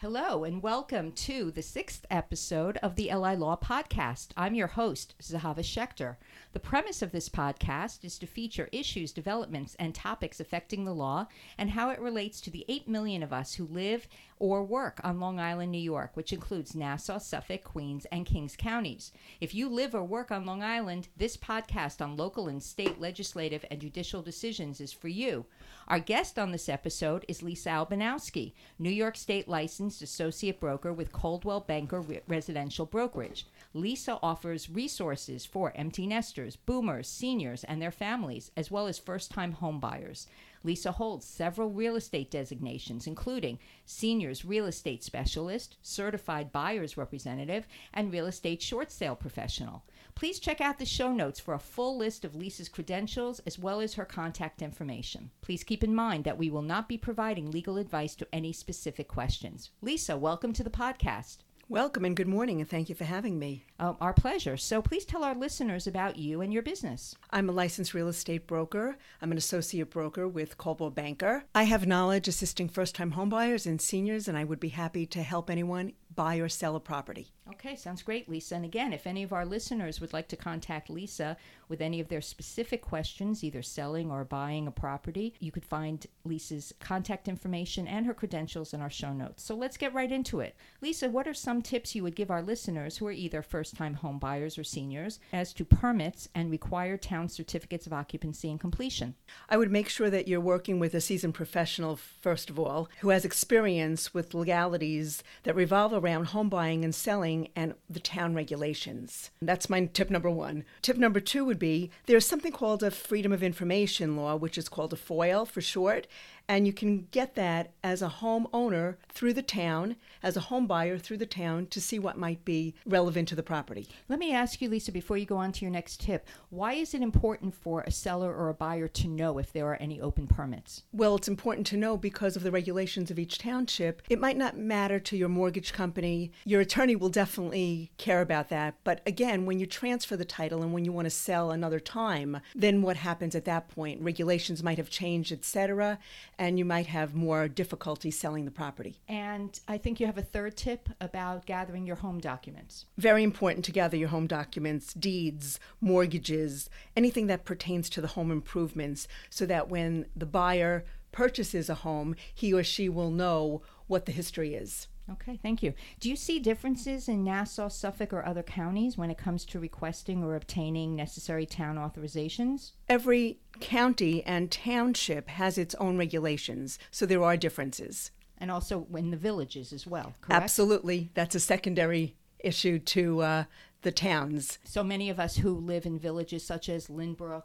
Hello, and welcome to the sixth episode of the LI Law Podcast. I'm your host, Zehava Schechter. The premise of this podcast is to feature issues, developments, and topics affecting the law and how it relates to the 8 million of us who live or work on Long Island, New York, which includes Nassau, Suffolk, Queens, and Kings counties. If you live or work on Long Island, this podcast on local and state legislative and judicial decisions is for you. Our guest on this episode is Lisa Albinowski, New York State licensed associate broker with Coldwell Banker Re- Residential Brokerage. Lisa offers resources for empty nesters, boomers, seniors, and their families, as well as first time homebuyers. Lisa holds several real estate designations, including Seniors Real Estate Specialist, Certified Buyer's Representative, and Real Estate Short Sale Professional. Please check out the show notes for a full list of Lisa's credentials as well as her contact information. Please keep in mind that we will not be providing legal advice to any specific questions. Lisa, welcome to the podcast. Welcome and good morning, and thank you for having me. Um, our pleasure. So please tell our listeners about you and your business. I'm a licensed real estate broker. I'm an associate broker with Coldwell Banker. I have knowledge assisting first time homebuyers and seniors, and I would be happy to help anyone buy or sell a property. Okay, sounds great, Lisa. And again, if any of our listeners would like to contact Lisa with any of their specific questions, either selling or buying a property, you could find Lisa's contact information and her credentials in our show notes. So let's get right into it. Lisa, what are some tips you would give our listeners who are either first time home buyers or seniors as to permits and required town certificates of occupancy and completion? I would make sure that you're working with a seasoned professional, first of all, who has experience with legalities that revolve around home buying and selling and the town regulations. That's my tip number one. Tip number two would be there's something called a Freedom of Information law, which is called a FOIL for short, and you can get that as a homeowner through the town, as a home buyer through the town to see what might be relevant to the property. Let me ask you, Lisa, before you go on to your next tip, why is it important for a seller or a buyer to know if there are any open permits? Well, it's important to know because of the regulations of each township. It might not matter to your mortgage company. Your attorney will definitely care about that. But again, when you transfer the title and when you want to sell another time, then what happens at that point? Regulations might have changed, etc and you might have more difficulty selling the property. And I think you have a third tip about gathering your home documents. Very important to gather your home documents, deeds, mortgages, anything that pertains to the home improvements, so that when the buyer purchases a home, he or she will know what the history is. Okay, thank you. Do you see differences in Nassau, Suffolk, or other counties when it comes to requesting or obtaining necessary town authorizations? Every county and township has its own regulations, so there are differences. And also in the villages as well, correct? Absolutely. That's a secondary issue to uh, the towns. So many of us who live in villages such as Lynbrook,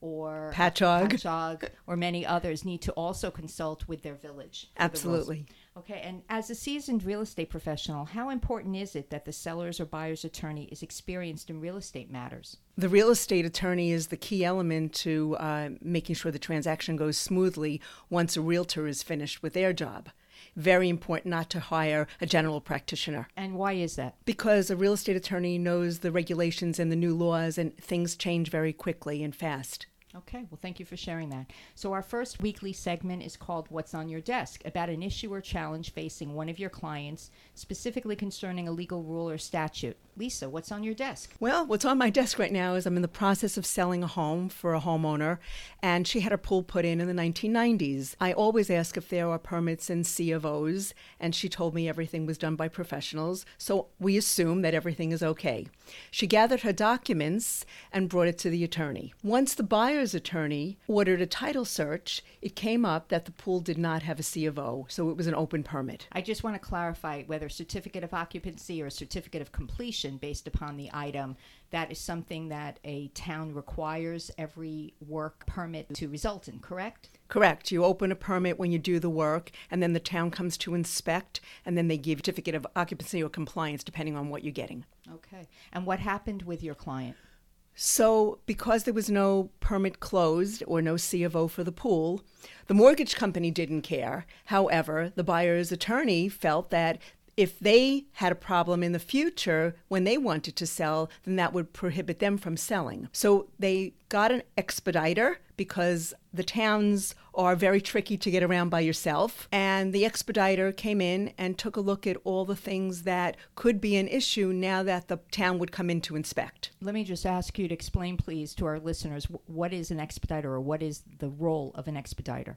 or Patchogue. Patchogue or many others need to also consult with their village. Absolutely. Okay, and as a seasoned real estate professional, how important is it that the seller's or buyer's attorney is experienced in real estate matters? The real estate attorney is the key element to uh, making sure the transaction goes smoothly once a realtor is finished with their job very important not to hire a general practitioner. And why is that? Because a real estate attorney knows the regulations and the new laws, and things change very quickly and fast. Okay, well, thank you for sharing that. So, our first weekly segment is called What's on Your Desk about an issue or challenge facing one of your clients, specifically concerning a legal rule or statute. Lisa, what's on your desk? Well, what's on my desk right now is I'm in the process of selling a home for a homeowner, and she had a pool put in in the 1990s. I always ask if there are permits and C of O's, and she told me everything was done by professionals, so we assume that everything is okay. She gathered her documents and brought it to the attorney. Once the buyer's attorney ordered a title search, it came up that the pool did not have a C of O, so it was an open permit. I just want to clarify whether certificate of occupancy or a certificate of completion based upon the item. That is something that a town requires every work permit to result in, correct? Correct. You open a permit when you do the work, and then the town comes to inspect, and then they give a certificate of occupancy or compliance depending on what you're getting. Okay. And what happened with your client? So, because there was no permit closed or no C of O for the pool, the mortgage company didn't care. However, the buyer's attorney felt that if they had a problem in the future when they wanted to sell, then that would prohibit them from selling. So they got an expediter because the towns are very tricky to get around by yourself. And the expediter came in and took a look at all the things that could be an issue now that the town would come in to inspect. Let me just ask you to explain, please, to our listeners what is an expediter or what is the role of an expediter?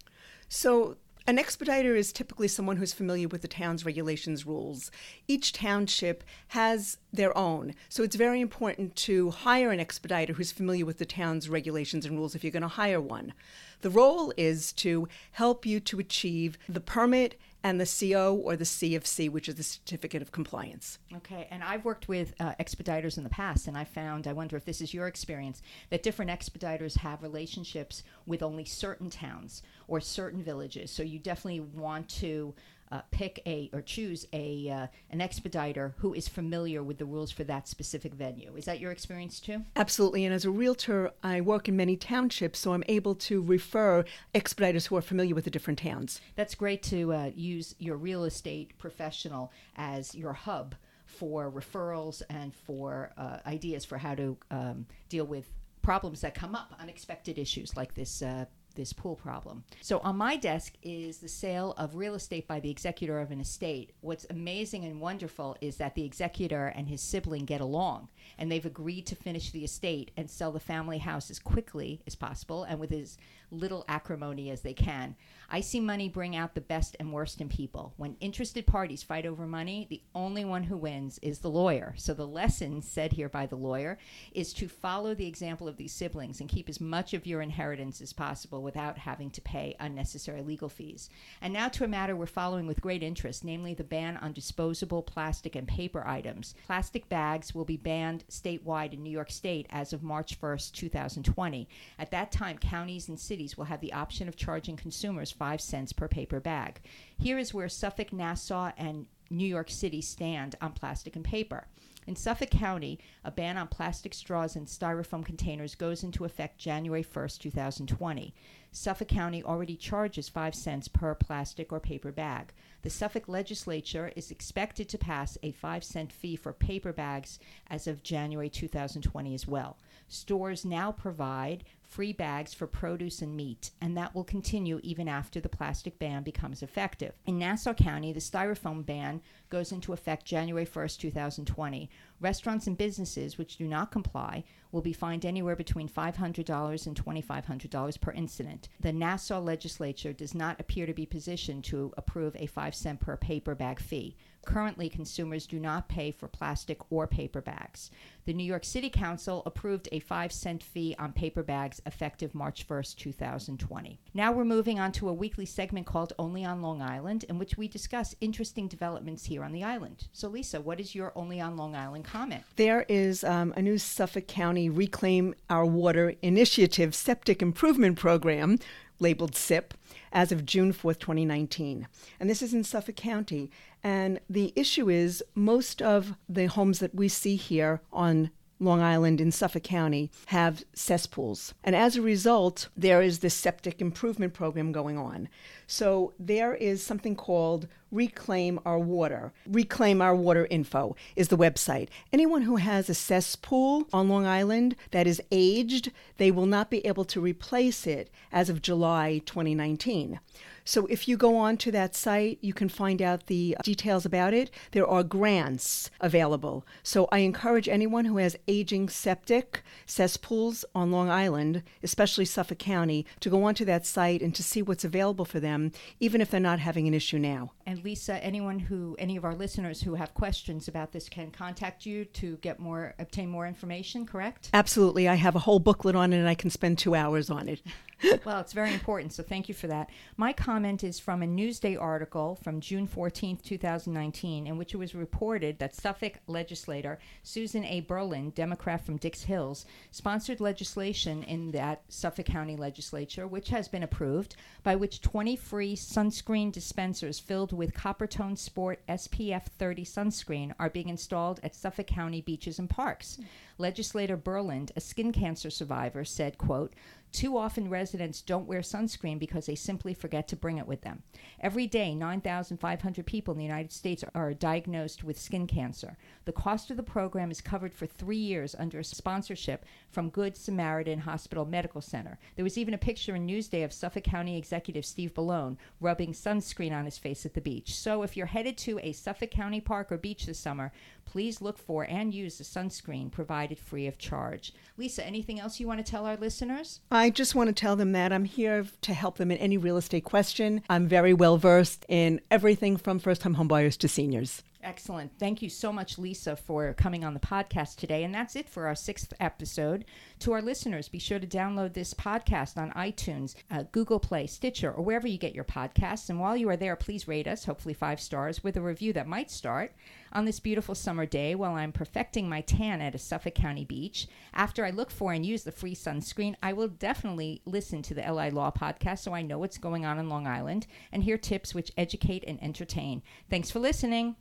So, an expediter is typically someone who's familiar with the town's regulations rules. Each township has their own, so it's very important to hire an expediter who's familiar with the town's regulations and rules if you're going to hire one. The role is to help you to achieve the permit and the CO or the CFC, which is the Certificate of Compliance. Okay, and I've worked with uh, expediters in the past, and I found, I wonder if this is your experience, that different expediters have relationships with only certain towns or certain villages. So you definitely want to uh, pick a or choose a uh, an expediter who is familiar with the rules for that specific venue. Is that your experience too? Absolutely. And as a realtor, I work in many townships, so I'm able to refer expediters who are familiar with the different towns. That's great to uh, use your real estate professional as your hub for referrals and for uh, ideas for how to um, deal with problems that come up, unexpected issues like this uh, this pool problem. So on my desk is the sale of real estate by the executor of an estate. What's amazing and wonderful is that the executor and his sibling get along and they've agreed to finish the estate and sell the family house as quickly as possible and with as little acrimony as they can. I see money bring out the best and worst in people. When interested parties fight over money, the only one who wins is the lawyer. So the lesson said here by the lawyer is to follow the example of these siblings and keep as much of your inheritance as possible without having to pay unnecessary legal fees. And now to a matter we're following with great interest, namely the ban on disposable plastic and paper items. Plastic bags will be banned statewide in New York State as of March 1st, 2020. At that time, counties and cities will have the option of charging consumers 5 cents per paper bag. Here is where Suffolk, Nassau, and New York City stand on plastic and paper. In Suffolk County, a ban on plastic straws and styrofoam containers goes into effect January 1st, 2020. Suffolk County already charges 5 cents per plastic or paper bag. The Suffolk legislature is expected to pass a 5 cent fee for paper bags as of January 2020 as well. Stores now provide free bags for produce and meat, and that will continue even after the plastic ban becomes effective. In Nassau County, the styrofoam ban goes into effect January 1st, 2020. Restaurants and businesses which do not comply will be fined anywhere between $500 and $2,500 per incident. The Nassau legislature does not appear to be positioned to approve a 5 cent per paper bag fee. Currently, consumers do not pay for plastic or paper bags. The New York City Council approved a 5 cent fee on paper bags effective March 1st, 2020. Now we're moving on to a weekly segment called Only on Long Island, in which we discuss interesting developments here on the island. So, Lisa, what is your Only on Long Island comment? There is um, a new Suffolk County Reclaim Our Water Initiative Septic Improvement Program labeled SIP as of June 4th, 2019. And this is in Suffolk County. And the issue is most of the homes that we see here on Long Island in Suffolk County have cesspools. And as a result, there is this septic improvement program going on. So there is something called Reclaim Our Water. Reclaim Our Water Info is the website. Anyone who has a cesspool on Long Island that is aged, they will not be able to replace it as of July 2019. So if you go on to that site, you can find out the uh, details about it. There are grants available. So I encourage anyone who has aging septic cesspools on Long Island, especially Suffolk County, to go onto that site and to see what's available for them, even if they're not having an issue now. And Lisa, anyone who, any of our listeners who have questions about this can contact you to get more, obtain more information, correct? Absolutely. I have a whole booklet on it and I can spend two hours on it. well, it's very important, so thank you for that. My comment is from a Newsday article from June 14, 2019, in which it was reported that Suffolk legislator Susan A. Berland, Democrat from Dix Hills, sponsored legislation in that Suffolk County legislature, which has been approved, by which 20 free sunscreen dispensers filled with Coppertone Sport SPF 30 sunscreen are being installed at Suffolk County beaches and parks. Legislator Berland, a skin cancer survivor, said, quote, too often residents don't wear sunscreen because they simply forget to bring it with them. Every day, 9,500 people in the United States are diagnosed with skin cancer. The cost of the program is covered for three years under a sponsorship from Good Samaritan Hospital Medical Center. There was even a picture in Newsday of Suffolk County Executive Steve Bellone rubbing sunscreen on his face at the beach. So if you're headed to a Suffolk County park or beach this summer, please look for and use the sunscreen provided free of charge. Lisa, anything else you want to tell our listeners? I just want to tell them that I'm here to help them in any real estate question. I'm very well versed in everything from first time homebuyers to seniors. Excellent. Thank you so much, Lisa, for coming on the podcast today. And that's it for our sixth episode. To our listeners, be sure to download this podcast on iTunes, uh, Google Play, Stitcher, or wherever you get your podcasts. And while you are there, please rate us, hopefully five stars, with a review that might start on this beautiful summer day while I'm perfecting my tan at a Suffolk County beach. After I look for and use the free sunscreen, I will definitely listen to the LI Law podcast so I know what's going on in Long Island and hear tips which educate and entertain. Thanks for listening.